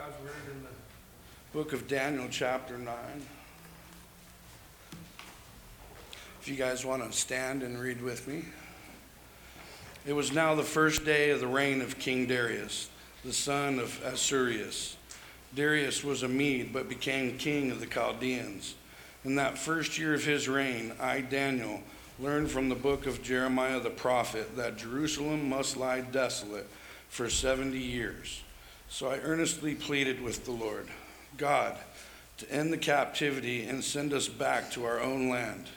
God's word in the book of Daniel, chapter 9. If you guys want to stand and read with me. It was now the first day of the reign of King Darius, the son of Assuerus. Darius was a Mede, but became king of the Chaldeans. In that first year of his reign, I, Daniel, learned from the book of Jeremiah the prophet that Jerusalem must lie desolate for 70 years. So I earnestly pleaded with the Lord, God, to end the captivity and send us back to our own land.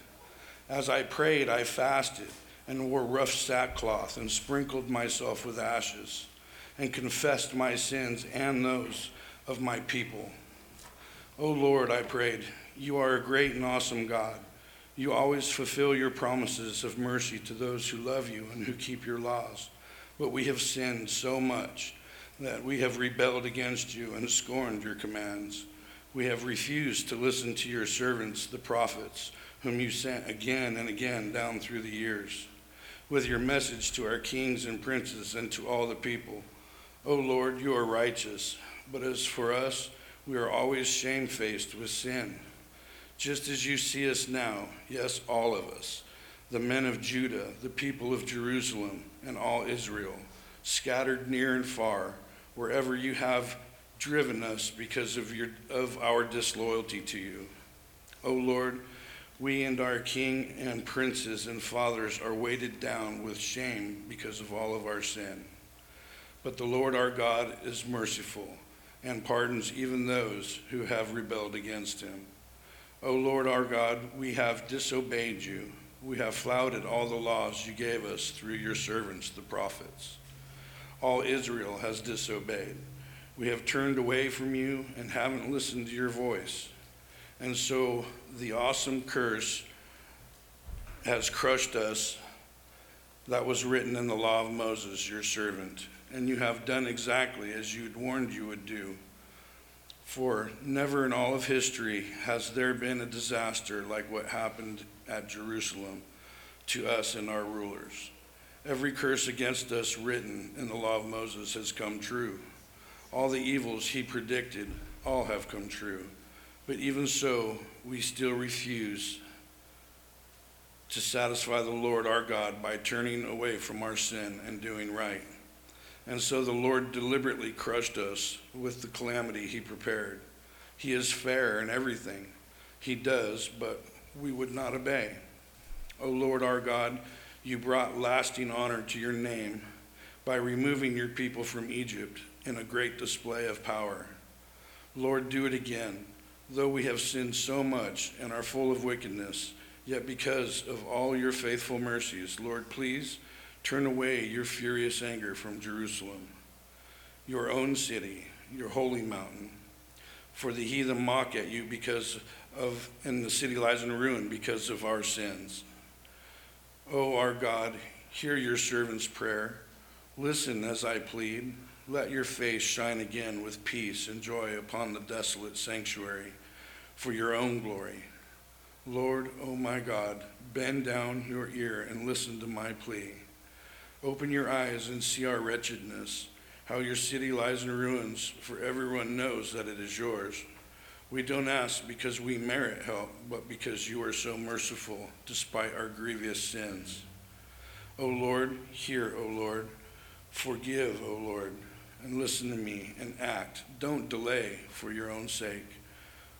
As I prayed, I fasted and wore rough sackcloth and sprinkled myself with ashes and confessed my sins and those of my people. O Lord, I prayed, you are a great and awesome God. You always fulfill your promises of mercy to those who love you and who keep your laws. But we have sinned so much that we have rebelled against you and scorned your commands. We have refused to listen to your servants, the prophets, whom you sent again and again down through the years, with your message to our kings and princes and to all the people. O Lord, you are righteous, but as for us, we are always shamefaced with sin. Just as you see us now, yes, all of us, the men of Judah, the people of Jerusalem, and all Israel, scattered near and far, wherever you have driven us because of, your, of our disloyalty to you. O Lord, we and our king and princes and fathers are weighted down with shame because of all of our sin. But the Lord our God is merciful and pardons even those who have rebelled against him. O Lord our God, we have disobeyed you. We have flouted all the laws you gave us through your servants, the prophets. All Israel has disobeyed. We have turned away from you and haven't listened to your voice. And so the awesome curse has crushed us that was written in the law of Moses, your servant. And you have done exactly as you'd warned you would do. For never in all of history has there been a disaster like what happened at Jerusalem to us and our rulers. Every curse against us written in the law of Moses has come true. All the evils he predicted, all have come true. But even so, we still refuse to satisfy the Lord our God by turning away from our sin and doing right. And so the Lord deliberately crushed us with the calamity he prepared. He is fair in everything he does, but we would not obey. O Lord our God, you brought lasting honor to your name by removing your people from Egypt in a great display of power. Lord, do it again. Though we have sinned so much and are full of wickedness, yet because of all your faithful mercies, Lord, please Turn away your furious anger from Jerusalem, your own city, your holy mountain. For the heathen mock at you because of, and the city lies in ruin because of our sins. O our God, hear your servant's prayer. Listen as I plead. Let your face shine again with peace and joy upon the desolate sanctuary for your own glory. Lord, O oh my God, bend down your ear and listen to my plea. Open your eyes and see our wretchedness, how your city lies in ruins, for everyone knows that it is yours. We don't ask because we merit help, but because you are so merciful despite our grievous sins. O Lord, hear, O Lord. Forgive, O Lord, and listen to me and act. Don't delay for your own sake.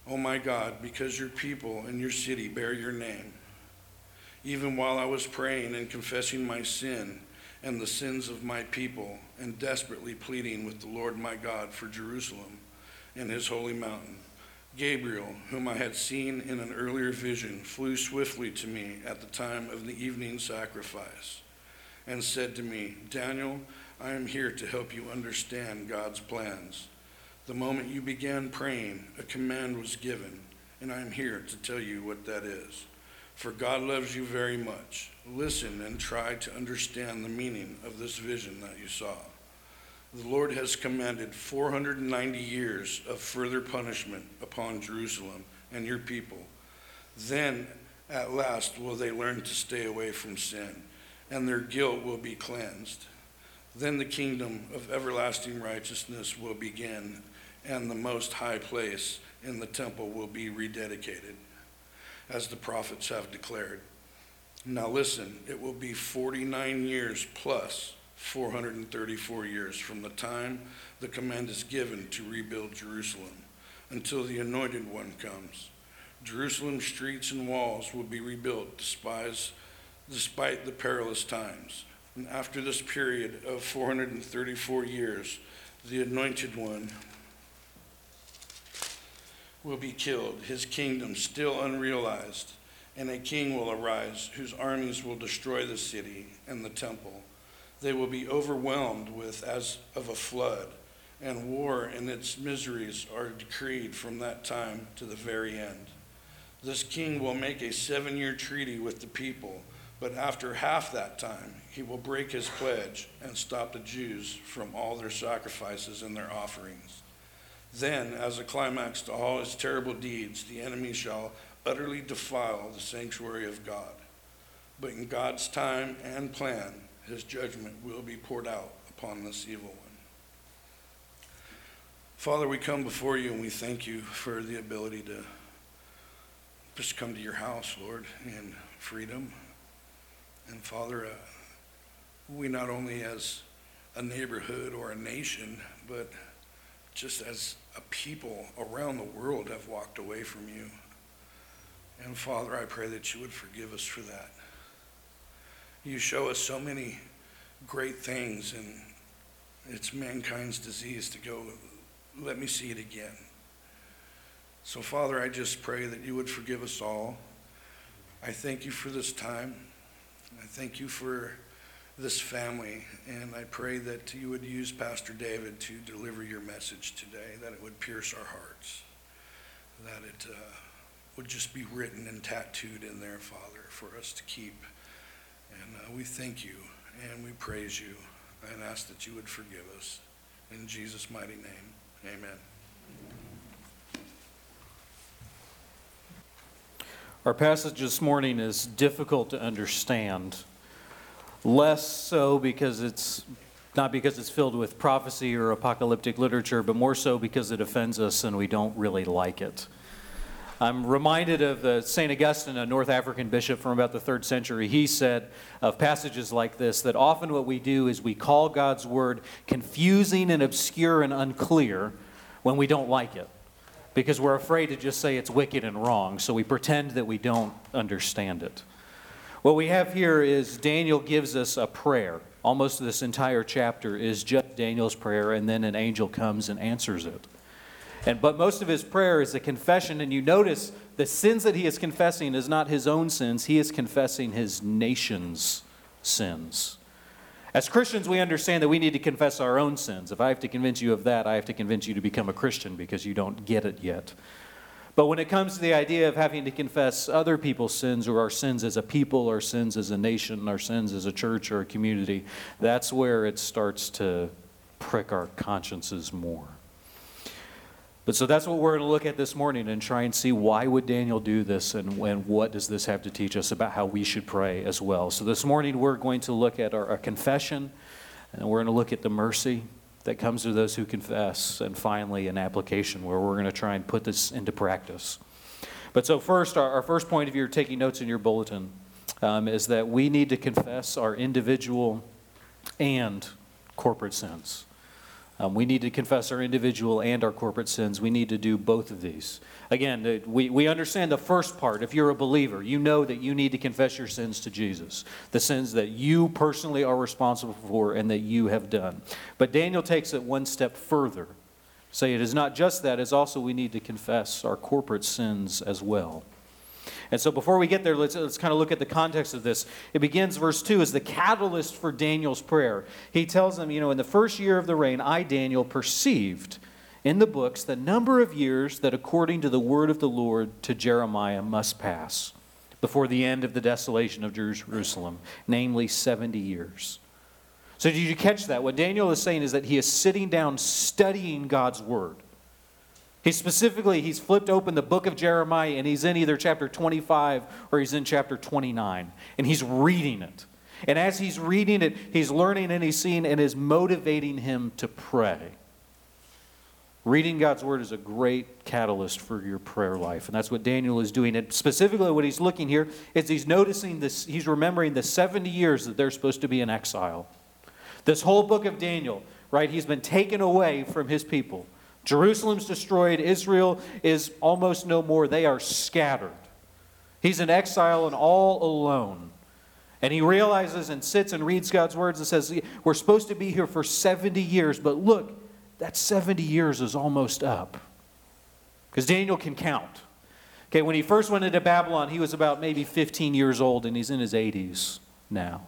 O my God, because your people and your city bear your name. Even while I was praying and confessing my sin, and the sins of my people, and desperately pleading with the Lord my God for Jerusalem and his holy mountain. Gabriel, whom I had seen in an earlier vision, flew swiftly to me at the time of the evening sacrifice and said to me, Daniel, I am here to help you understand God's plans. The moment you began praying, a command was given, and I am here to tell you what that is for God loves you very much. Listen and try to understand the meaning of this vision that you saw. The Lord has commanded 490 years of further punishment upon Jerusalem and your people. Then at last will they learn to stay away from sin, and their guilt will be cleansed. Then the kingdom of everlasting righteousness will begin, and the most high place in the temple will be rededicated, as the prophets have declared. Now listen, it will be 49 years plus 434 years from the time the command is given to rebuild Jerusalem until the anointed one comes. Jerusalem's streets and walls will be rebuilt despite, the perilous times. And after this period of 434 years, the anointed one will be killed, his kingdom still unrealized, and a king will arise whose armies will destroy the city and the temple. They will be overwhelmed with as of a flood, and war and its miseries are decreed from that time to the very end. This king will make a seven year treaty with the people, but after half that time, he will break his pledge and stop the Jews from all their sacrifices and their offerings. Then, as a climax to all his terrible deeds, the enemy shall utterly defile the sanctuary of God. But in God's time and plan, his judgment will be poured out upon this evil one. Father, we come before you and we thank you for the ability to just come to your house, Lord, in freedom. And Father, uh, we not only as a neighborhood or a nation, but just as a people around the world have walked away from you. And Father, I pray that you would forgive us for that. You show us so many great things, and it's mankind's disease to go, let me see it again. So, Father, I just pray that you would forgive us all. I thank you for this time. I thank you for this family, and I pray that you would use Pastor David to deliver your message today, that it would pierce our hearts, that it uh, would just be written and tattooed in there, Father, for us to keep. Uh, we thank you and we praise you and ask that you would forgive us. In Jesus' mighty name, amen. Our passage this morning is difficult to understand less so because it's not because it's filled with prophecy or apocalyptic literature, but more so because it offends us and we don't really like it. I'm reminded of St. Augustine, a North African bishop from about the third century. He said of passages like this that often what we do is we call God's word confusing and obscure and unclear when we don't like it because we're afraid to just say it's wicked and wrong, so we pretend that we don't understand it. What we have here is Daniel gives us a prayer. Almost this entire chapter is just Daniel's prayer, and then an angel comes and answers it. And, but most of his prayer is a confession, and you notice the sins that he is confessing is not his own sins, he is confessing his nation's sins. As Christians, we understand that we need to confess our own sins. If I have to convince you of that, I have to convince you to become a Christian because you don't get it yet. But when it comes to the idea of having to confess other people's sins or our sins as a people, our sins as a nation, our sins as a church or a community, that's where it starts to prick our consciences more. But so that's what we're going to look at this morning and try and see why would Daniel do this and, and what does this have to teach us about how we should pray as well. So this morning we're going to look at our, our confession and we're going to look at the mercy that comes to those who confess, and finally, an application where we're going to try and put this into practice. But so, first, our, our first point, if you're taking notes in your bulletin, um, is that we need to confess our individual and corporate sins. Um, we need to confess our individual and our corporate sins. We need to do both of these. Again, we, we understand the first part. If you're a believer, you know that you need to confess your sins to Jesus, the sins that you personally are responsible for and that you have done. But Daniel takes it one step further. Say it is not just that, it's also we need to confess our corporate sins as well. And so before we get there, let's, let's kind of look at the context of this. It begins, verse 2, as the catalyst for Daniel's prayer. He tells them, you know, in the first year of the reign, I, Daniel, perceived in the books the number of years that, according to the word of the Lord to Jeremiah, must pass before the end of the desolation of Jerusalem, namely 70 years. So, did you catch that? What Daniel is saying is that he is sitting down studying God's word. He specifically, he's flipped open the book of Jeremiah and he's in either chapter 25 or he's in chapter 29 and he's reading it. And as he's reading it, he's learning and he's seeing and is motivating him to pray. Reading God's word is a great catalyst for your prayer life. And that's what Daniel is doing. And specifically, what he's looking here is he's noticing this, he's remembering the 70 years that they're supposed to be in exile. This whole book of Daniel, right? He's been taken away from his people. Jerusalem's destroyed. Israel is almost no more. They are scattered. He's in exile and all alone. And he realizes and sits and reads God's words and says, We're supposed to be here for 70 years, but look, that 70 years is almost up. Because Daniel can count. Okay, when he first went into Babylon, he was about maybe 15 years old, and he's in his 80s now.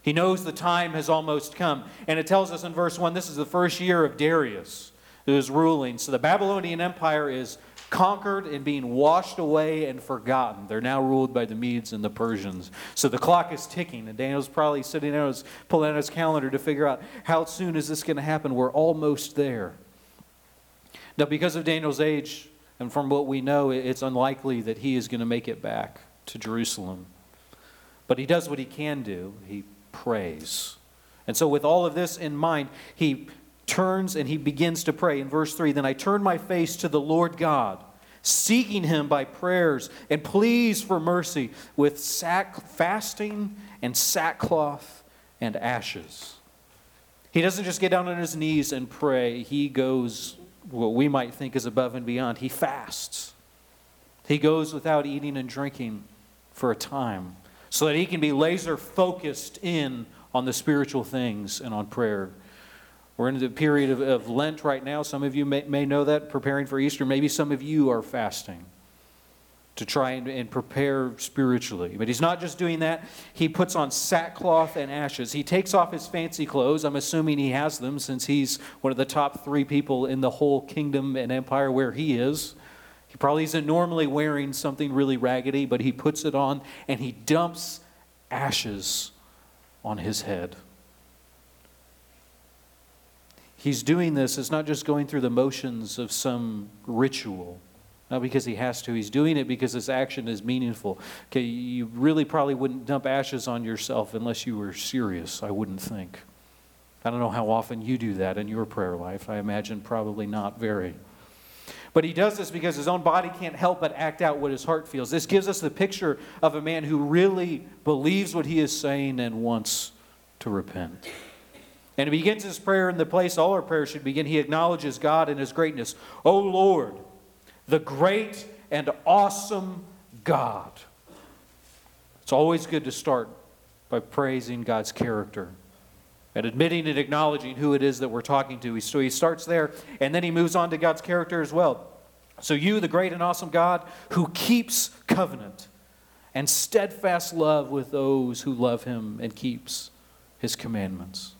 He knows the time has almost come. And it tells us in verse 1 this is the first year of Darius who is ruling. So the Babylonian Empire is conquered and being washed away and forgotten. They're now ruled by the Medes and the Persians. So the clock is ticking, and Daniel's probably sitting there, pulling out his calendar to figure out how soon is this going to happen. We're almost there. Now, because of Daniel's age, and from what we know, it's unlikely that he is going to make it back to Jerusalem. But he does what he can do. He prays. And so, with all of this in mind, he turns and he begins to pray. In verse 3 Then I turned my face to the Lord God, seeking him by prayers and pleas for mercy with sack, fasting and sackcloth and ashes. He doesn't just get down on his knees and pray, he goes what we might think is above and beyond. He fasts. He goes without eating and drinking for a time so that he can be laser focused in on the spiritual things and on prayer. We're in the period of, of Lent right now. Some of you may, may know that, preparing for Easter. Maybe some of you are fasting to try and, and, prepare spiritually. But he's not just doing that, he puts on sackcloth and ashes. He takes off his fancy clothes. I'm assuming he has them since he's one of the top three people in the whole kingdom and empire where he is. He probably isn't normally wearing something really raggedy, but he puts it on and he dumps ashes on his head. He's doing this, it's not just going through the motions of some ritual. Not because he has to. He's doing it because this action is meaningful. Okay, you really probably wouldn't dump ashes on yourself unless you were serious, I wouldn't think. I don't know how often you do that in your prayer life. I imagine probably not very. But he does this because his own body can't help but act out what his heart feels. This gives us the picture of a man who really believes what he is saying and wants to repent. And he begins his prayer in the place all our prayers should begin. He acknowledges God and his greatness. O Lord, the great and awesome God. It's always good to start by praising God's character and admitting and acknowledging who it is that we're talking to. So he starts there, and then he moves on to God's character as well. So, you, the great and awesome God, who keeps covenant and steadfast love with those who love him and keeps his commandments.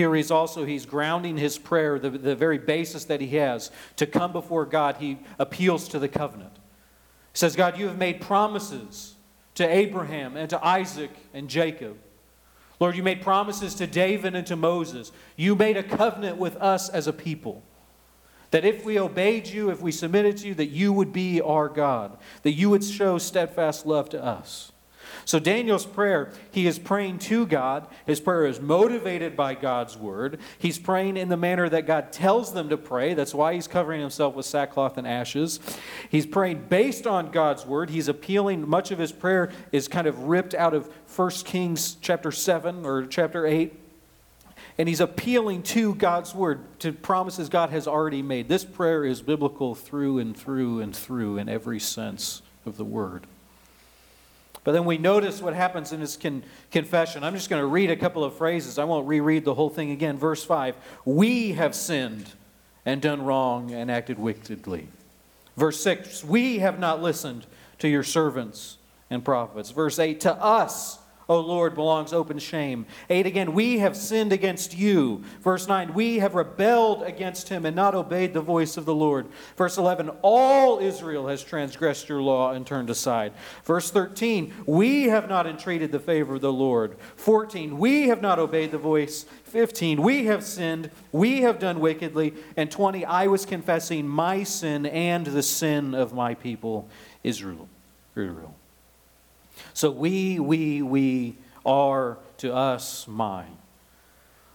Here he's also he's grounding his prayer, the, the very basis that he has to come before God. He appeals to the covenant. He says, God, you have made promises to Abraham and to Isaac and Jacob. Lord, you made promises to David and to Moses. You made a covenant with us as a people. That if we obeyed you, if we submitted to you, that you would be our God, that you would show steadfast love to us. So, Daniel's prayer, he is praying to God. His prayer is motivated by God's word. He's praying in the manner that God tells them to pray. That's why he's covering himself with sackcloth and ashes. He's praying based on God's word. He's appealing, much of his prayer is kind of ripped out of 1 Kings chapter 7 or chapter 8. And he's appealing to God's word, to promises God has already made. This prayer is biblical through and through and through in every sense of the word. But then we notice what happens in his con- confession. I'm just going to read a couple of phrases. I won't reread the whole thing again. Verse 5 We have sinned and done wrong and acted wickedly. Verse 6 We have not listened to your servants and prophets. Verse 8 To us O Lord, belongs open shame. 8 again, we have sinned against you. Verse 9, we have rebelled against him and not obeyed the voice of the Lord. Verse 11, all Israel has transgressed your law and turned aside. Verse 13, we have not entreated the favor of the Lord. 14, we have not obeyed the voice. 15, we have sinned, we have done wickedly. And 20, I was confessing my sin and the sin of my people, Israel. Israel. So we, we, we are to us mine.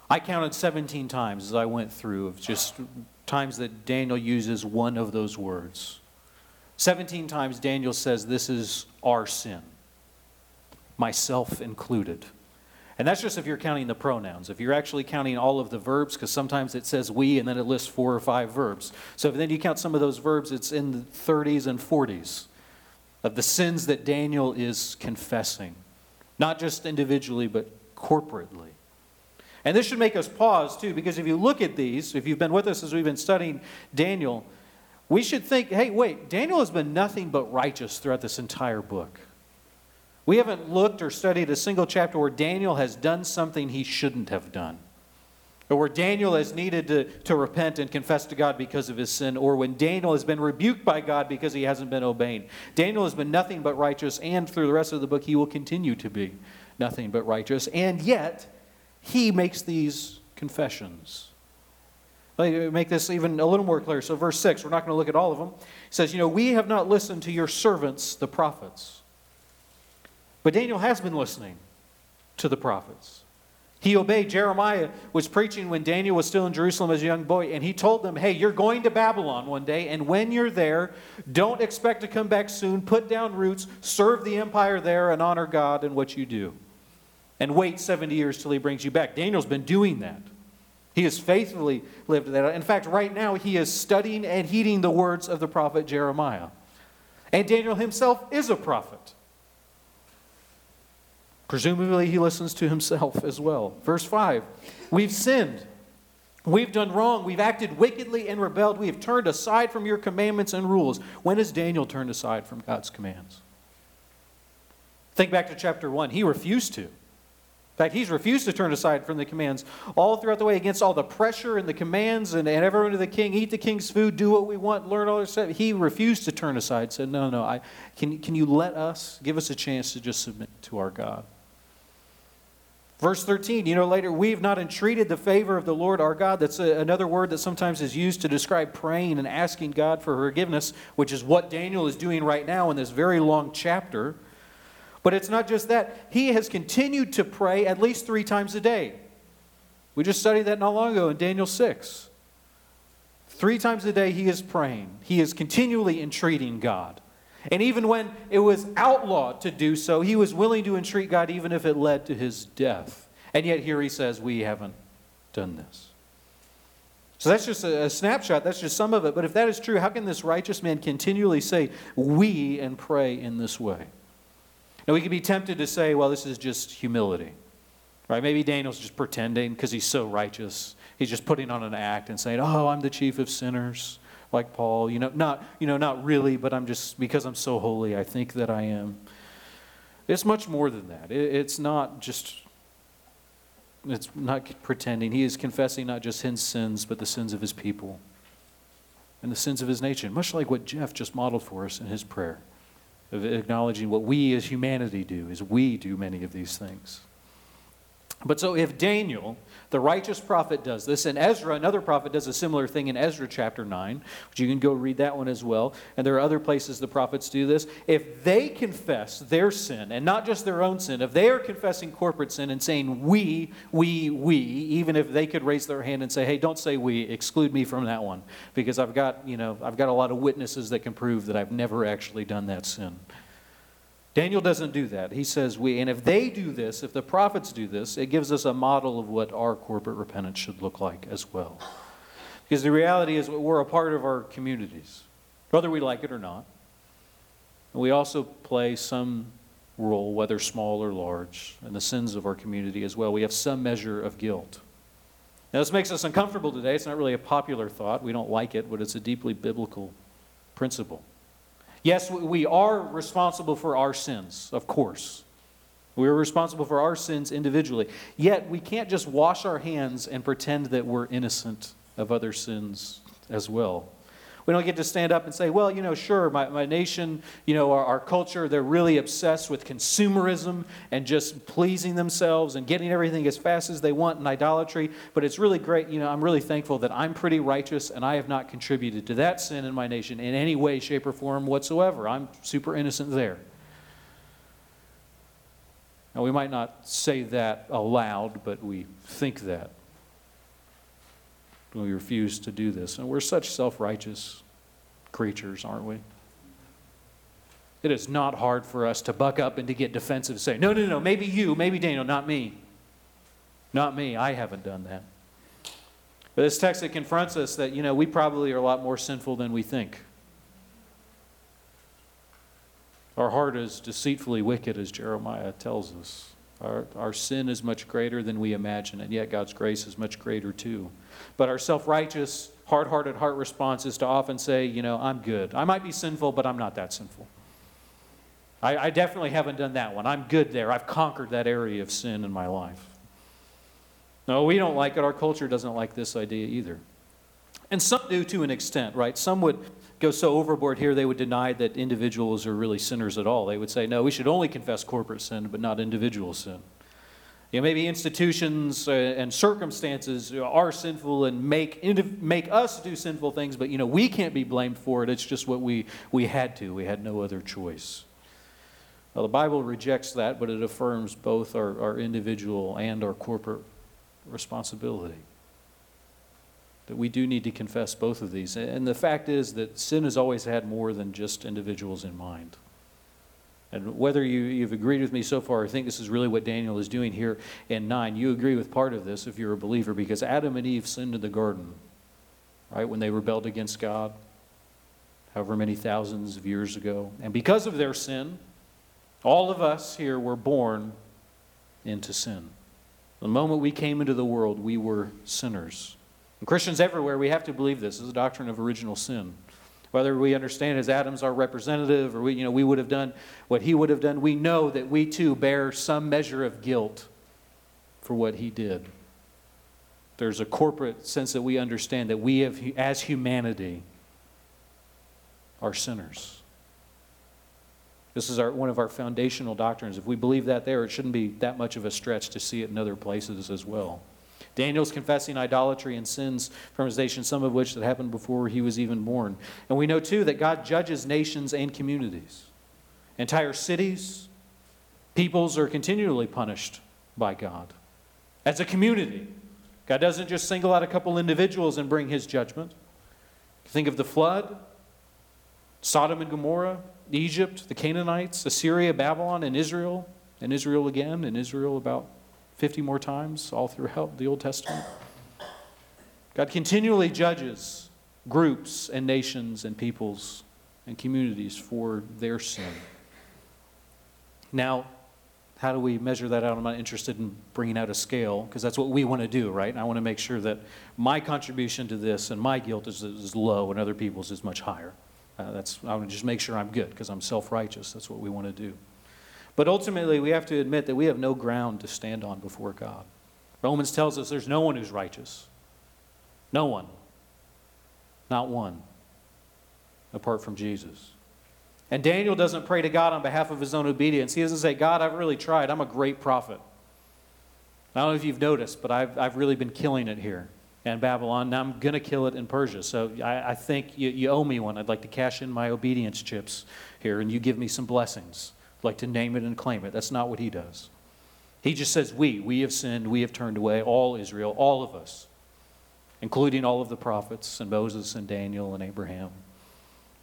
I counted 17 times as I went through of just times that Daniel uses one of those words. 17 times Daniel says, This is our sin, myself included. And that's just if you're counting the pronouns. If you're actually counting all of the verbs, because sometimes it says we and then it lists four or five verbs. So if then you count some of those verbs, it's in the 30s and 40s of the sins that Daniel is confessing, not just individually, but corporately. And this should make us pause, too, because if you look at these, if you've been with us as we've been studying Daniel, we should think hey, wait, Daniel has been nothing but righteous throughout this entire book. We haven't looked or studied a single chapter where Daniel has done something he shouldn't have done, or where Daniel has needed to, to repent and confess to God because of his sin, or when Daniel has been rebuked by God because he hasn't been obeying. Daniel has been nothing but righteous, and through the rest of the book, he will continue to be nothing but righteous, and yet he makes these confessions. Let me make this even a little more clear. So, verse 6, we're not going to look at all of them. He says, You know, we have not listened to your servants, the prophets. But Daniel has been listening to the prophets. He obeyed. Jeremiah was preaching when Daniel was still in Jerusalem as a young boy, and he told them, Hey, you're going to Babylon one day, and when you're there, don't expect to come back soon. Put down roots, serve the empire there, and honor God in what you do. And wait 70 years till he brings you back. Daniel's been doing that. He has faithfully lived that. In fact, right now, he is studying and heeding the words of the prophet Jeremiah. And Daniel himself is a prophet. Presumably, he listens to himself as well. Verse 5 We've sinned. We've done wrong. We've acted wickedly and rebelled. We have turned aside from your commandments and rules. When has Daniel turned aside from God's commands? Think back to chapter 1. He refused to. In fact, he's refused to turn aside from the commands all throughout the way against all the pressure and the commands and, and everyone to the king, eat the king's food, do what we want, learn all this stuff. He refused to turn aside, said, No, no, I, can, can you let us, give us a chance to just submit to our God? Verse 13, you know, later, we have not entreated the favor of the Lord our God. That's a, another word that sometimes is used to describe praying and asking God for forgiveness, which is what Daniel is doing right now in this very long chapter. But it's not just that. He has continued to pray at least three times a day. We just studied that not long ago in Daniel 6. Three times a day he is praying. He is continually entreating God. And even when it was outlawed to do so, he was willing to entreat God even if it led to his death. And yet here he says, We haven't done this. So that's just a, snapshot. That's just some of it. But if that is true, how can this righteous man continually say, We and pray in this way? Now, we could be tempted to say, well, this is just humility. Right? Maybe Daniel's just pretending because he's so righteous. He's just putting on an act and saying, oh, I'm the chief of sinners, like Paul. You know, not, you know, not really, but I'm just, because I'm so holy, I think that I am. It's much more than that. It, it's not just, it's not pretending. He is confessing not just his sins, but the sins of his people and the sins of his nation, much like what Jeff just modeled for us in his prayer of acknowledging what we as humanity do, is we do many of these things. But so if Daniel, the righteous prophet, does this, and Ezra, another prophet, does a similar thing in Ezra chapter 9, which you can go read that one as well, and there are other places the prophets do this. If they confess their sin, and not just their own sin, if they are confessing corporate sin and saying we, we, we, even if they could raise their hand and say, hey, don't say we, exclude me from that one, because I've got, you know, I've got a lot of witnesses that can prove that I've never actually done that sin. Daniel doesn't do that. He says we. And if they do this, if the prophets do this, it gives us a model of what our corporate repentance should look like as well. Because the reality is we're a part of our communities, whether we like it or not. And we also play some role, whether small or large, in the sins of our community as well. We have some measure of guilt. Now, this makes us uncomfortable today. It's not really a popular thought. We don't like it, but it's a deeply biblical principle. Yes, we are responsible for our sins, of course. We are responsible for our sins individually. Yet, we can't just wash our hands and pretend that we're innocent of other sins as well. We don't get to stand up and say, well, you know, sure, my, my nation, you know, our, our culture, they're really obsessed with consumerism and just pleasing themselves and getting everything as fast as they want and idolatry. But it's really great, you know, I'm really thankful that I'm pretty righteous and I have not contributed to that sin in my nation in any way, shape, or form whatsoever. I'm super innocent there. Now, we might not say that aloud, but we think that. We refuse to do this. And we're such self righteous creatures, aren't we? It is not hard for us to buck up and to get defensive, and say, no, no, no, maybe you, maybe Daniel, not me. Not me, I haven't done that. But this text that confronts us that, you know, we probably are a lot more sinful than we think. Our heart is deceitfully wicked, as Jeremiah tells us. Our, our sin is much greater than we imagine, and yet God's grace is much greater too. But our self righteous, hard hearted heart response is to often say, you know, I'm good. I might be sinful, but I'm not that sinful. I, I definitely haven't done that one. I'm good there. I've conquered that area of sin in my life. No, we don't like it. Our culture doesn't like this idea either. And some do to an extent, right? Some would go so overboard here they would deny that individuals are really sinners at all. They would say, no, we should only confess corporate sin, but not individual sin. You know, maybe institutions uh, and circumstances are sinful and make, make us do sinful things, but you know, we can't be blamed for it. It's just what we, we had to. We had no other choice. Well, the Bible rejects that, but it affirms both our, our individual and our corporate responsibility. That we do need to confess both of these. And the fact is that sin has always had more than just individuals in mind. And whether you, you've agreed with me so far, I think this is really what Daniel is doing here in 9. You agree with part of this if you're a believer, because Adam and Eve sinned in the garden, right, when they rebelled against God, however many thousands of years ago. And because of their sin, all of us here were born into sin. The moment we came into the world, we were sinners. Christians everywhere, we have to believe this. This is the doctrine of original sin. Whether we understand as Adam's our representative or we, you know, we would have done what he would have done, we know that we too bear some measure of guilt for what he did. There's a corporate sense that we understand that we, have, as humanity, are sinners. This is our, one of our foundational doctrines. If we believe that there, it shouldn't be that much of a stretch to see it in other places as well. Daniel's confessing idolatry and sins from his nation, some of which that happened before he was even born. And we know too that God judges nations and communities. Entire cities, peoples are continually punished by God. As a community, God doesn't just single out a couple individuals and bring his judgment. Think of the flood, Sodom and Gomorrah, Egypt, the Canaanites, Assyria, Babylon, and Israel, and Israel again, and Israel about 50 more times all throughout the Old Testament. God continually judges groups and nations and peoples and communities for their sin. Now, how do we measure that out? I'm not interested in bringing out a scale because that's what we want to do, right? I want to make sure that my contribution to this and my guilt is, is low and other people's is much higher. Uh, that's, I want to just make sure I'm good because I'm self righteous. That's what we want to do. But ultimately, we have to admit that we have no ground to stand on before God. Romans tells us there's no one who's righteous. No one. Not one. Apart from Jesus. And Daniel doesn't pray to God on behalf of his own obedience. He doesn't say, God, I've really tried. I'm a great prophet. I don't know if you've noticed, but I've, I've really been killing it here in Babylon. Now I'm going to kill it in Persia. So I, I think you, you owe me one. I'd like to cash in my obedience chips here, and you give me some blessings. Like to name it and claim it. That's not what he does. He just says, We, we have sinned, we have turned away, all Israel, all of us, including all of the prophets and Moses and Daniel and Abraham.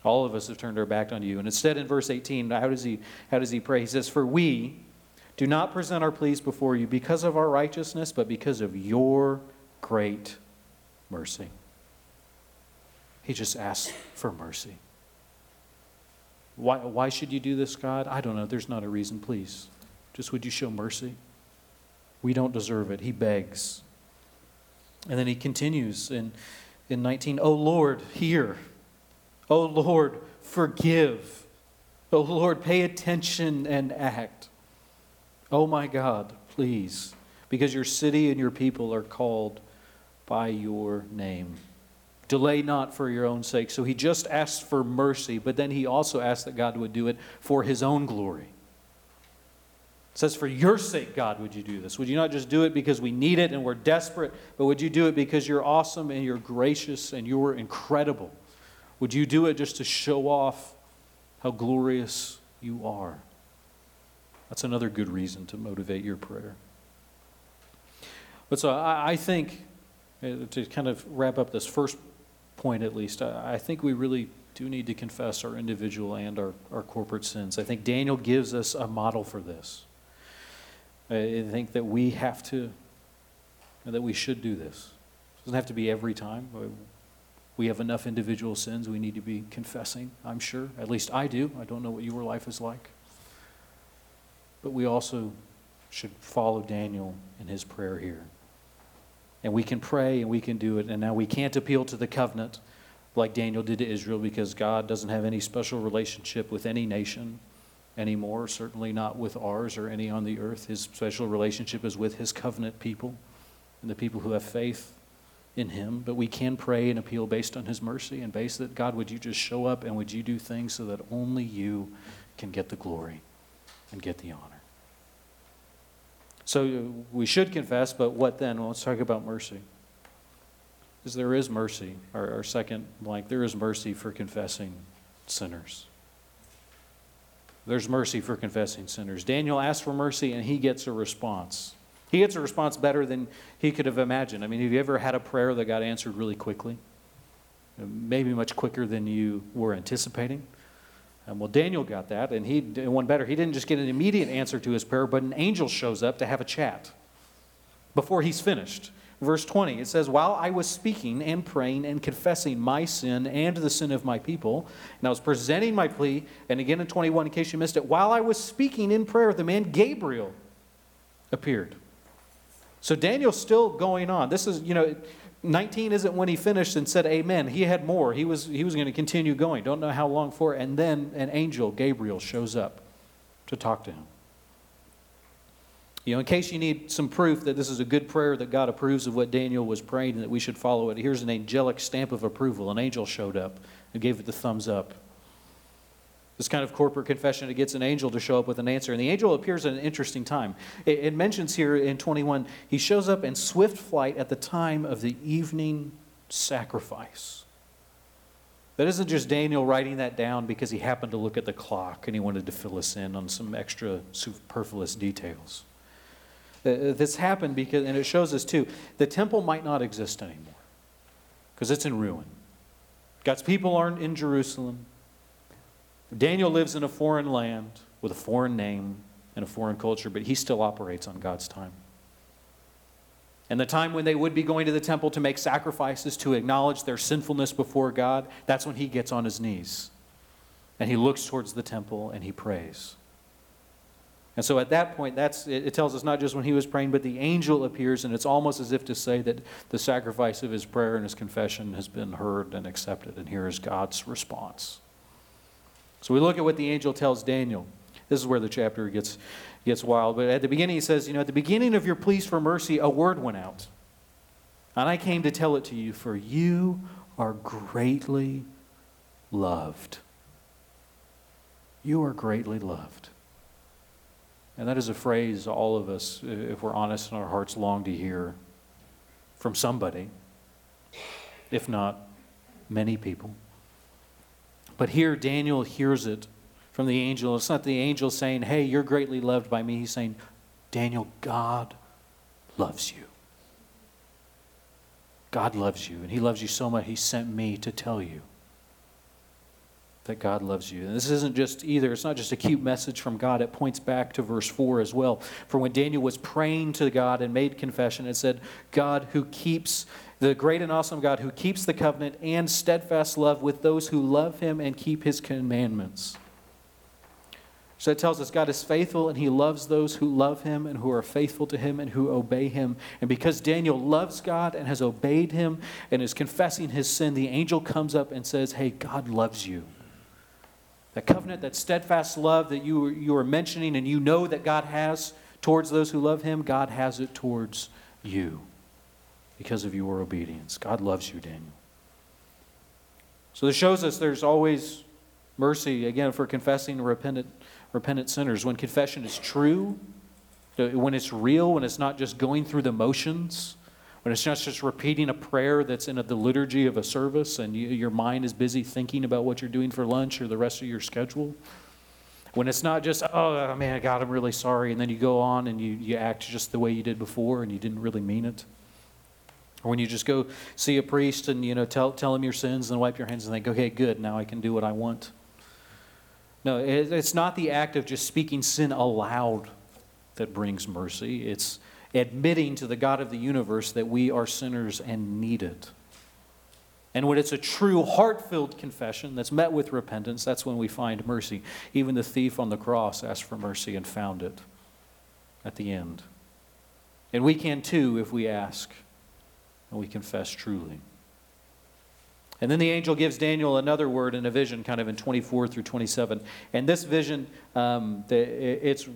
All of us have turned our back on you. And instead, in verse 18, how does he, how does he pray? He says, For we do not present our pleas before you because of our righteousness, but because of your great mercy. He just asks for mercy. Why, why should you do this, God? I don't know. There's not a reason. Please, just would you show mercy? We don't deserve it. He begs. And then he continues in, in 19, Oh Lord, hear. Oh Lord, forgive. Oh Lord, pay attention and act. Oh my God, please, because your city and your people are called by your name. Delay not for your own sake. So he just asked for mercy, but then he also asked that God would do it for his own glory. It says, For your sake, God, would you do this? Would you not just do it because we need it and we're desperate, but would you do it because you're awesome and you're gracious and you're incredible? Would you do it just to show off how glorious you are? That's another good reason to motivate your prayer. But so I, I think uh, to kind of wrap up this first point at least, I I think we really do need to confess our individual and our, our corporate sins. I think Daniel gives us a model for this. I think that we have to, that we should do this. It doesn't have to be every time. We have enough individual sins we need to be confessing, I'm sure. At least I do. I don't know what your life is like. But we also should follow Daniel in his prayer here. And we can pray and we can do it. And now we can't appeal to the covenant like Daniel did to Israel because God doesn't have any special relationship with any nation anymore, certainly not with ours or any on the earth. His special relationship is with his covenant people and the people who have faith in him. But we can pray and appeal based on his mercy and based that God, would you just show up and would you do things so that only you can get the glory and get the honor? So uh, we should confess, but what then? Well, let's talk about mercy. Because there is mercy, our, our second blank, there is mercy for confessing sinners. There's mercy for confessing sinners. Daniel asks for mercy and he gets a response. He gets a response better than he could have imagined. I mean, have you ever had a prayer that got answered really quickly? Maybe much quicker than you were anticipating. Um, well, Daniel got that, and he and one better. He didn't just get an immediate answer to his prayer, but an angel shows up to have a chat before he's finished. Verse 20, it says, While I was speaking and praying and confessing my sin and the sin of my people, and I was presenting my plea, and again in 21, in case you missed it, while I was speaking in prayer, the man Gabriel appeared. So Daniel's still going on. This is, you know, 19 isn't when he finished and said amen. He had more. He was, he was going to continue going. Don't know how long for. And then an angel, Gabriel, shows up to talk to him. You know, in case you need some proof that this is a good prayer, that God approves of what Daniel was praying and that we should follow it, here's an angelic stamp of approval. An angel showed up and gave it the thumbs up. This kind of corporate confession, it gets an angel to show up with an answer. And the angel appears at an interesting time. It, it mentions here in 21, he shows up in swift flight at the time of the evening sacrifice. That isn't just Daniel writing that down because he happened to look at the clock and he wanted to fill us in on some extra superfluous details. Uh, This happened because, and it shows us too, the temple might not exist anymore because it's in ruin. God's people aren't in Jerusalem. Daniel lives in a foreign land with a foreign name and a foreign culture, but he still operates on God's time. And the time when they would be going to the temple to make sacrifices to acknowledge their sinfulness before God, that's when he gets on his knees. And he looks towards the temple and he prays. And so at that point, that's, it, tells us not just when he was praying, but the angel appears, and it's almost as if to say that the sacrifice of his prayer and his confession has been heard and accepted, and here is God's response. So we look at what the angel tells Daniel. This is where the chapter gets, gets wild. But at the beginning, he says, You know, at the beginning of your pleas for mercy, a word went out. And I came to tell it to you, for you are greatly loved. You are greatly loved. And that is a phrase all of us, if we're honest in our hearts, long to hear from somebody, if not many people. But here, Daniel hears it from the angel. It's not the angel saying, Hey, you're greatly loved by me. He's saying, Daniel, God loves you. God loves you. And He loves you so much, He sent me to tell you that God loves you. And this isn't just either, it's not just a cute message from God. It points back to verse 4 as well. For when Daniel was praying to God and made confession, it said, God who keeps, the great and awesome God who keeps the covenant and steadfast love with those who love him and keep his commandments. So it tells us God is faithful and he loves those who love him and who are faithful to him and who obey him. And because Daniel loves God and has obeyed him and is confessing his sin, the angel comes up and says, Hey, God loves you. That covenant, that steadfast love that you, you are mentioning and you know that God has towards those who love him, God has it towards you because of your obedience. God loves you, Daniel. So this shows us there's always mercy, again, for confessing repentant, repentant sinners. When confession is true, when it's real, when it's not just going through the motions, when it's not just repeating a prayer that's in the liturgy of a service and you, your mind is busy thinking about what you're doing for lunch or the rest of your schedule. When it's not just, oh man, God, I'm really sorry, and then you go on and you, you act just the way you did before and you didn't really mean it. Or when you just go see a priest and, you know, tell, tell him your sins and wipe your hands and think, okay, good, now I can do what I want. No, it, it's not the act of just speaking sin aloud that brings mercy. It's admitting to the God of the universe that we are sinners and need it. And when it's a true heart filled confession that's met with repentance, that's when we find mercy. Even the thief on the cross asked for mercy and found it at the end. And we can too if we ask and we confess truly. And then the angel gives Daniel another word in a vision, kind of in 24 through 27. And this vision, um, it's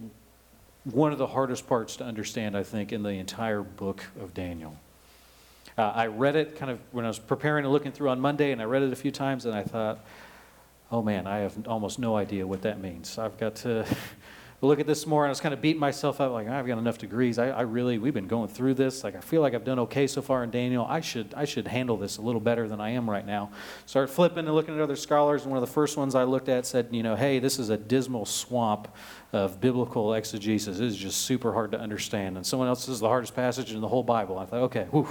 one of the hardest parts to understand, I think, in the entire book of Daniel. Uh, I read it kind of when I was preparing and looking through on Monday, and I read it a few times, and I thought, oh man, I have almost no idea what that means. I've got to look at this more, and I was kind of beating myself up, like ah, I've got enough degrees. I, I, really, we've been going through this. Like I feel like I've done okay so far in Daniel. I should, I should handle this a little better than I am right now. Start flipping and looking at other scholars, and one of the first ones I looked at said, you know, hey, this is a dismal swamp of biblical exegesis. It is just super hard to understand. And someone else says the hardest passage in the whole Bible. I thought, okay, whew,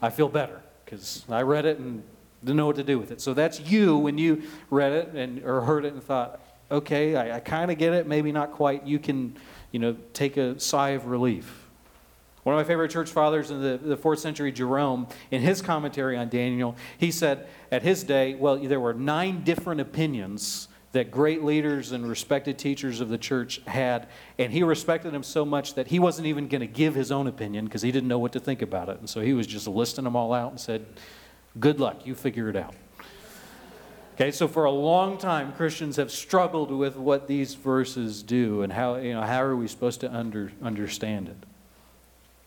I feel better because I read it and didn't know what to do with it. So that's you when you read it and or heard it and thought, okay, I, I kind of get it, maybe not quite. You can, you know, take a sigh of relief. One of my favorite church fathers in the, the fourth century, Jerome, in his commentary on Daniel, he said at his day, well, there were nine different opinions that great leaders and respected teachers of the church had, and he respected them so much that he wasn't even going to give his own opinion because he didn't know what to think about it. And so he was just listing them all out and said, Good luck, you figure it out. Okay, so for a long time, Christians have struggled with what these verses do and how, you know, how are we supposed to under, understand it.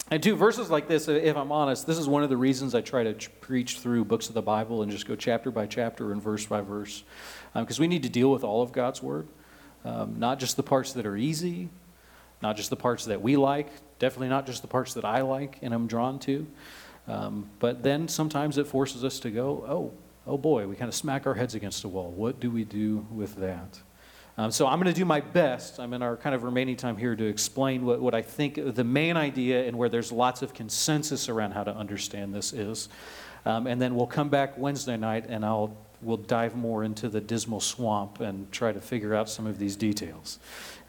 And two verses like this, if I'm honest, this is one of the reasons I try to preach through books of the Bible and just go chapter by chapter and verse by verse. Because um, we need to deal with all of God's Word, um, not just the parts that are easy, not just the parts that we like, definitely not just the parts that I like and I'm drawn to. Um, but then sometimes it forces us to go, oh, oh boy, we kind of smack our heads against the wall. What do we do with that? Um, so I'm going to do my best. I'm in our kind of remaining time here to explain what, what I think the main idea and where there's lots of consensus around how to understand this is. Um, and then we'll come back Wednesday night and I'll we'll dive more into the dismal swamp and try to figure out some of these details.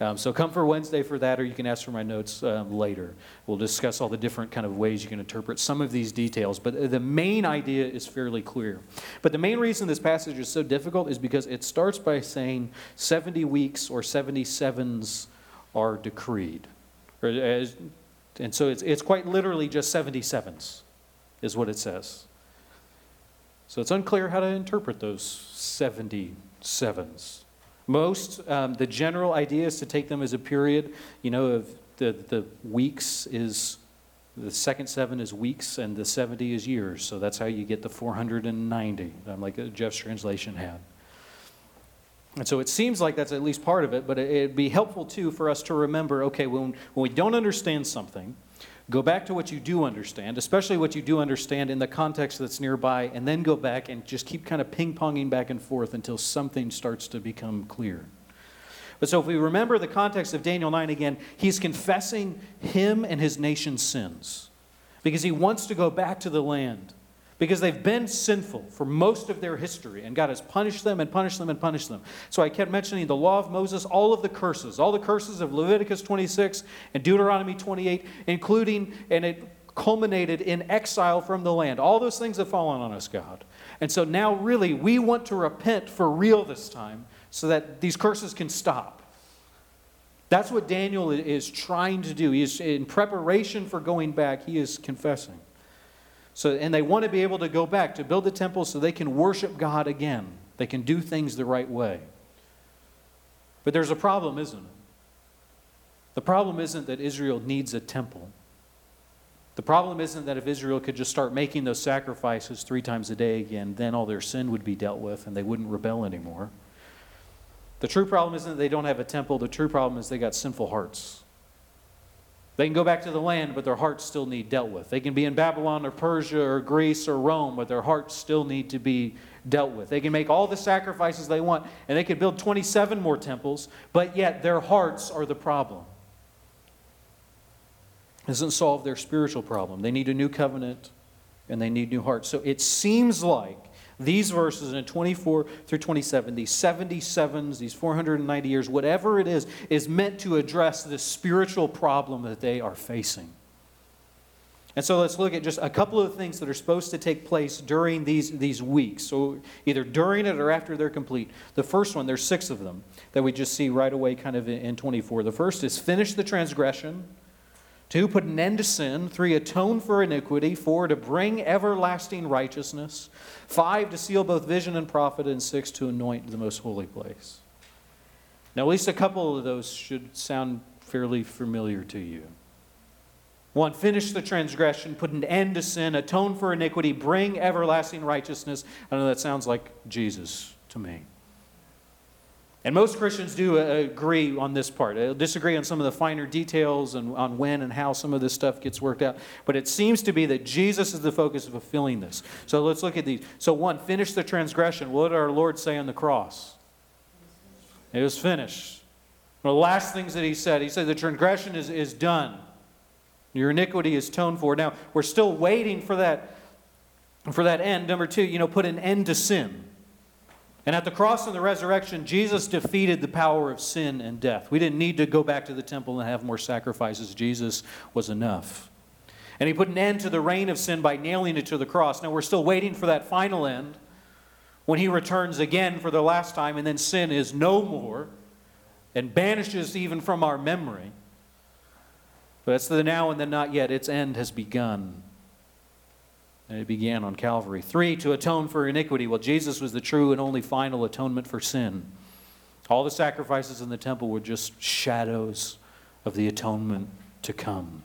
Um, so come for Wednesday for that, or you can ask for my notes um, later. We'll discuss all the different kind of ways you can interpret some of these details, but the main idea is fairly clear. But the main reason this passage is so difficult is because it starts by saying 70 weeks or 77s are decreed. And so it's, it's quite literally just 77s, is what it says. So it's unclear how to interpret those 77s. Most, um, the general idea is to take them as a period, you know, of the, the weeks is, the second seven is weeks and the 70 is years. So that's how you get the 490, um, like Jeff's translation had. And so it seems like that's at least part of it, but it'd be helpful too for us to remember okay, when, when we don't understand something, Go back to what you do understand, especially what you do understand in the context that's nearby, and then go back and just keep kind of ping ponging back and forth until something starts to become clear. But so if we remember the context of Daniel 9 again, he's confessing him and his nation's sins because he wants to go back to the land because they've been sinful for most of their history, and God has punished them and punished them and punished them. So I kept mentioning the law of Moses, all of the curses, all the curses of Leviticus 26 and Deuteronomy 28, including, and it culminated in exile from the land. All those things have fallen on us, God. And so now, really, we want to repent for real this time so that these curses can stop. That's what Daniel is trying to do. He is in preparation for going back, he is confessing. So, and they want to be able to go back to build the temple so they can worship God again. They can do things the right way. But there's a problem, isn't it? The problem isn't that Israel needs a temple. The problem isn't that if Israel could just start making those sacrifices three times a day again, then all their sin would be dealt with and they wouldn't rebel anymore. The true problem isn't that they don't have a temple. The true problem is they got sinful hearts. They can go back to the land, but their hearts still need dealt with. They can be in Babylon or Persia or Greece or Rome, but their hearts still need to be dealt with. They can make all the sacrifices they want, and they can build 27 more temples, but yet their hearts are the problem. It doesn't solve their spiritual problem. They need a new covenant and they need new hearts. So it seems like these verses in 24 through 27, these 77s, these 490 years, whatever it is, is meant to address the spiritual problem that they are facing. And so let's look at just a couple of things that are supposed to take place during these, these weeks. So either during it or after they're complete. The first one, there's six of them that we just see right away kind of in 24. The first is finish the transgression. Two, put an end to sin. Three, atone for iniquity. Four, to bring everlasting righteousness. Five, to seal both vision and prophet. And six, to anoint the most holy place. Now, at least a couple of those should sound fairly familiar to you. One, finish the transgression, put an end to sin, atone for iniquity, bring everlasting righteousness. I know that sounds like Jesus to me. And most Christians do uh, agree on this part. They'll disagree on some of the finer details and on when and how some of this stuff gets worked out. But it seems to be that Jesus is the focus of fulfilling this. So let's look at these. So, one, finish the transgression. What did our Lord say on the cross? It was finished. One of the last things that he said, he said, the transgression is, is done. Your iniquity is toned for. Now, we're still waiting for that, for that end. Number two, you know, put an end to sin. And at the cross and the resurrection, Jesus defeated the power of sin and death. We didn't need to go back to the temple and have more sacrifices. Jesus was enough. And he put an end to the reign of sin by nailing it to the cross. Now, we're still waiting for that final end when he returns again for the last time, and then sin is no more and banishes even from our memory. But that's the now and the not yet. Its end has begun. And it began on Calvary. Three, to atone for iniquity. Well, Jesus was the true and only final atonement for sin. All the sacrifices in the temple were just shadows of the atonement to come.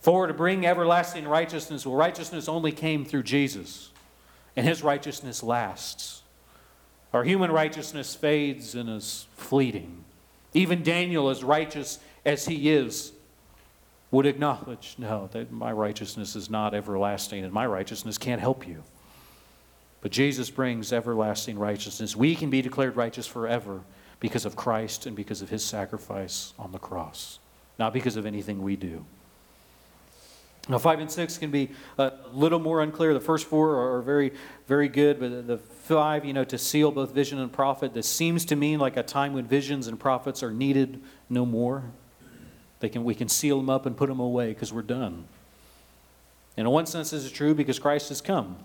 Four, to bring everlasting righteousness. Well, righteousness only came through Jesus, and his righteousness lasts. Our human righteousness fades and is fleeting. Even Daniel, as righteous as he is, would acknowledge, no, that my righteousness is not everlasting and my righteousness can't help you. But Jesus brings everlasting righteousness. We can be declared righteous forever because of Christ and because of his sacrifice on the cross, not because of anything we do. Now, five and six can be a little more unclear. The first four are very, very good, but the five, you know, to seal both vision and prophet, this seems to mean like a time when visions and prophets are needed no more. They can, we can seal them up and put them away because we're done. And in one sense, this is true because Christ has come.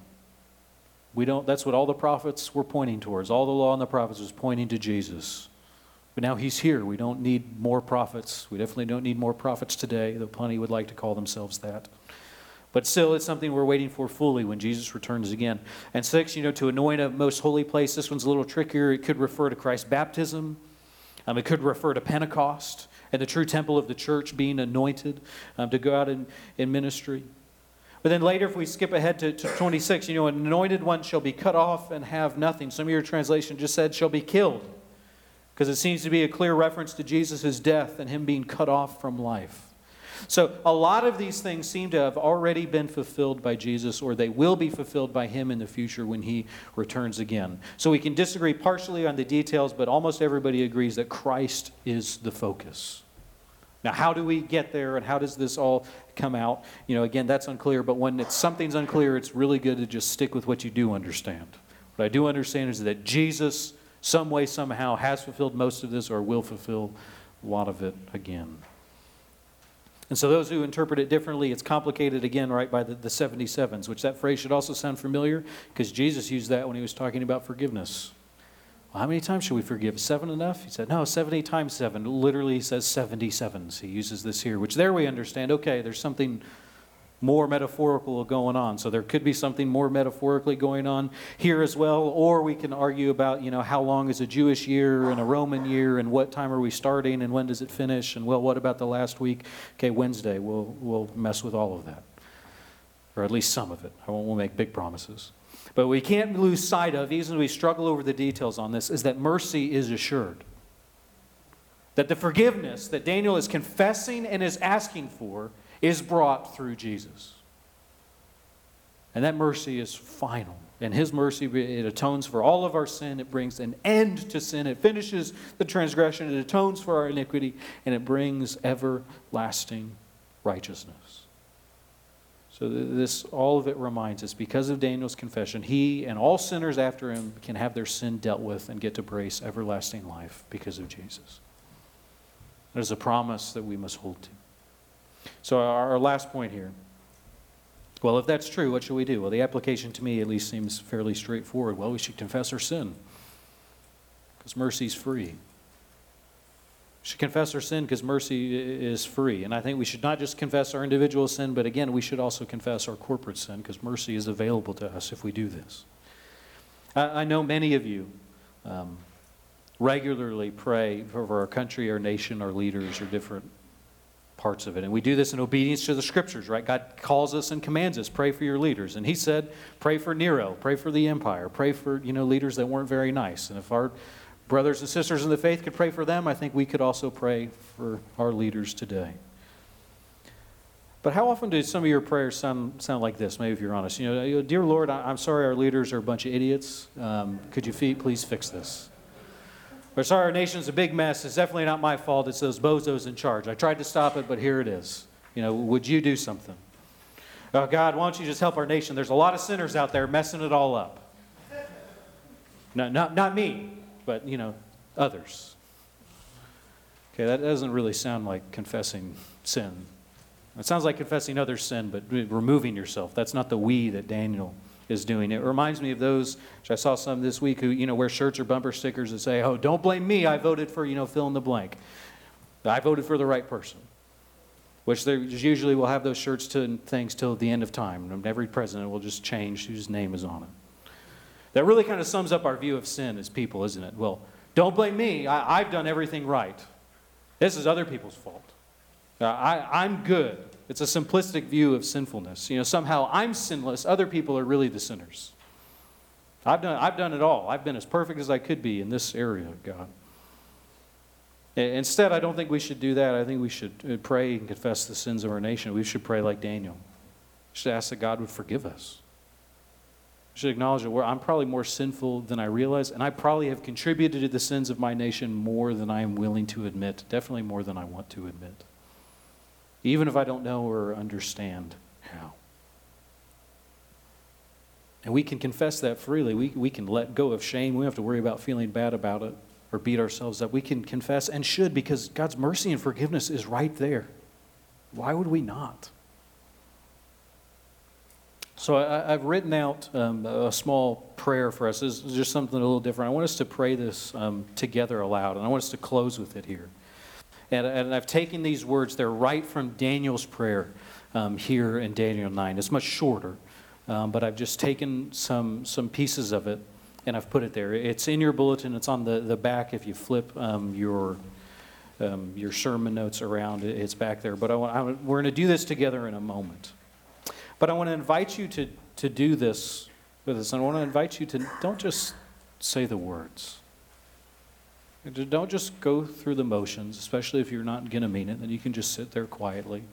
We don't, that's what all the prophets were pointing towards. All the law and the prophets was pointing to Jesus. But now he's here. We don't need more prophets. We definitely don't need more prophets today, though plenty would like to call themselves that. But still, it's something we're waiting for fully when Jesus returns again. And six, you know, to anoint a most holy place, this one's a little trickier. It could refer to Christ's baptism, um, it could refer to Pentecost and the true temple of the church being anointed um, to go out in, in ministry. But then later, if we skip ahead to, to 26, you know, an anointed one shall be cut off and have nothing. Some of your translation just said shall be killed, because it seems to be a clear reference to Jesus' death and him being cut off from life. So, a lot of these things seem to have already been fulfilled by Jesus, or they will be fulfilled by him in the future when he returns again. So, we can disagree partially on the details, but almost everybody agrees that Christ is the focus. Now, how do we get there, and how does this all come out? You know, again, that's unclear, but when it's, something's unclear, it's really good to just stick with what you do understand. What I do understand is that Jesus, some way, somehow, has fulfilled most of this or will fulfill a lot of it again. And so those who interpret it differently, it's complicated again, right, by the, the 77s, which that phrase should also sound familiar because Jesus used that when he was talking about forgiveness. Well, how many times should we forgive? Seven enough? He said, no, 70 times seven. Literally, he says 77s. He uses this here, which there we understand, okay, there's something more metaphorical going on. So there could be something more metaphorically going on here as well. Or we can argue about, you know, how long is a Jewish year and a Roman year and what time are we starting and when does it finish? And well, what about the last week? Okay, Wednesday. We'll, we'll mess with all of that. Or at least some of it. I won't we'll make big promises. But we can't lose sight of, even as we struggle over the details on this, is that mercy is assured. That the forgiveness that Daniel is confessing and is asking for is brought through Jesus. And that mercy is final. And his mercy, it atones for all of our sin. It brings an end to sin. It finishes the transgression. It atones for our iniquity. And it brings everlasting righteousness. So this, all of it reminds us, because of Daniel's confession, he and all sinners after him can have their sin dealt with and get to brace everlasting life because of Jesus. There's a promise that we must hold to. So our, our last point here. Well, if that's true, what should we do? Well, the application to me at least seems fairly straightforward. Well, we should confess our sin because mercy is free. We should confess our sin because mercy is free. And I think we should not just confess our individual sin, but again, we should also confess our corporate sin because mercy is available to us if we do this. I, I know many of you um, regularly pray for, our country, our nation, our leaders, or different parts of it. And we do this in obedience to the scriptures, right? God calls us and commands us, pray for your leaders. And he said, pray for Nero, pray for the empire, pray for, you know, leaders that weren't very nice. And if our brothers and sisters in the faith could pray for them, I think we could also pray for our leaders today. But how often do some of your prayers sound, sound like this? Maybe if you're honest. You know, dear Lord, I- I'm sorry our leaders are a bunch of idiots. Um, could you please fix this? Or sorry, our nation's a big mess. It's definitely not my fault. It's those bozos in charge. I tried to stop it, but here it is. You know, would you do something? Oh, God, why don't you just help our nation? There's a lot of sinners out there messing it all up. No, not, not me, but, you know, others. Okay, that doesn't really sound like confessing sin. It sounds like confessing other sin, but removing yourself. That's not the we that Daniel is doing. It reminds me of those, which I saw some this week, who, you know, wear shirts or bumper stickers that say, oh, don't blame me, I voted for, you know, fill in the blank. I voted for the right person. Which they usually will have those shirts to things till the end of time. And every president will just change whose name is on it. That really kind of sums up our view of sin as people, isn't it? Well, don't blame me, I, I've done everything right. This is other people's fault. Uh, I, I'm good. It's a simplistic view of sinfulness. You know, somehow I'm sinless, other people are really the sinners. I've done, I've done it all. I've been as perfect as I could be in this area, God. Instead, I don't think we should do that. I think we should uh, pray and confess the sins of our nation. We should pray like Daniel. We should ask that God would forgive us. We should acknowledge that I'm probably more sinful than I realize, and I probably have contributed to the sins of my nation more than I am willing to admit, definitely more than I want to admit even if I don't know or understand how. And we can confess that freely. We, we can let go of shame. We don't have to worry about feeling bad about it or beat ourselves up. We can confess and should because God's mercy and forgiveness is right there. Why would we not? So I, I've written out um, a small prayer for us. This is just something a little different. I want us to pray this um, together aloud, and I want us to close with it here. And, and I've taken these words, they're right from Daniel's prayer um, here in Daniel 9. It's much shorter, um, but I've just taken some, some pieces of it and I've put it there. It's in your bulletin, it's on the, the back if you flip um, your, um, your sermon notes around, it's back there. But I I, we're going to do this together in a moment. But I want to invite you to, to do this with us. And I want to invite you to don't just say the words. Don't just go through the motions, especially if you're not going to mean it, then you can just sit there quietly.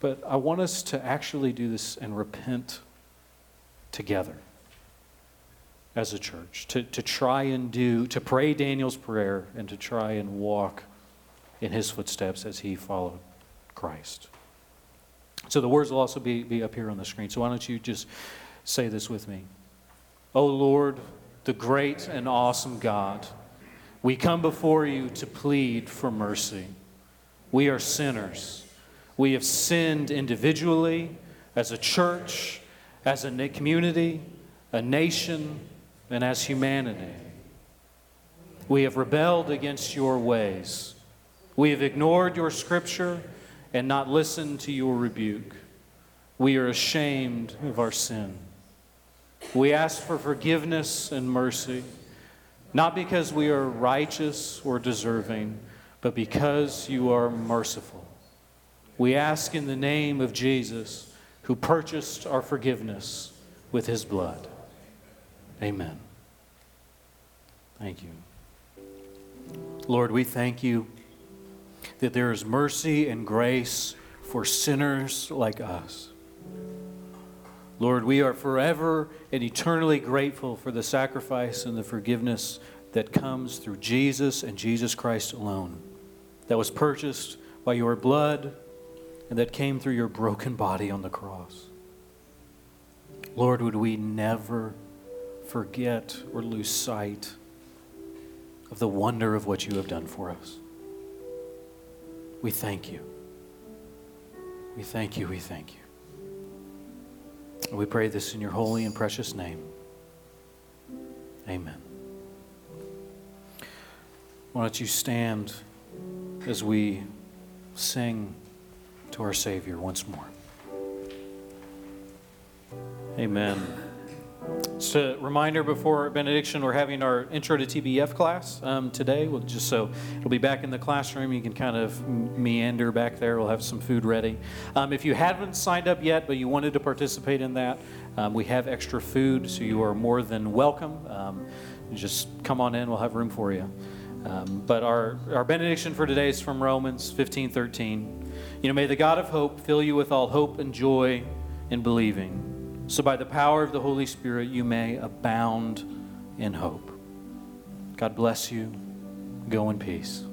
But I want us to actually do this and repent together as a church, to, to try and do, to pray Daniel's prayer and to try and walk in his footsteps as he followed Christ. So the words will also be, be up here on the screen. So why don't you just say this with me? O Lord, the great and awesome God. We come before you to plead for mercy. We are sinners. We have sinned individually, as a church, as a community, a nation, and as humanity. We have rebelled against your ways. We have ignored your scripture and not listened to your rebuke. We are ashamed of our sin. We ask for forgiveness and mercy not because we are righteous or deserving, but because you are merciful. We ask in the name of Jesus, who purchased our forgiveness with his blood. Amen. Thank you. Lord, we thank you that there is mercy and grace for sinners like us. Lord, we are forever and eternally grateful for the sacrifice and the forgiveness that comes through Jesus and Jesus Christ alone, that was purchased by your blood and that came through your broken body on the cross. Lord, would we never forget or lose sight of the wonder of what you have done for us. We thank you. We thank you. We thank you. We pray this in your holy and precious name. Amen. Why don't you stand as we sing to our Savior once more? Amen. Just a reminder before benediction, we're having our intro to TBF class um, today. We'll just so it'll be back in the classroom. You can kind of meander back there. We'll have some food ready. Um, if you haven't signed up yet, but you wanted to participate in that, um, we have extra food, so you are more than welcome. Um, just come on in. We'll have room for you. Um, but our, our benediction for today is from Romans 15 13. You know, may the God of hope fill you with all hope and joy in believing so by the power of the Holy Spirit, you may abound in hope. God bless you. Go in peace.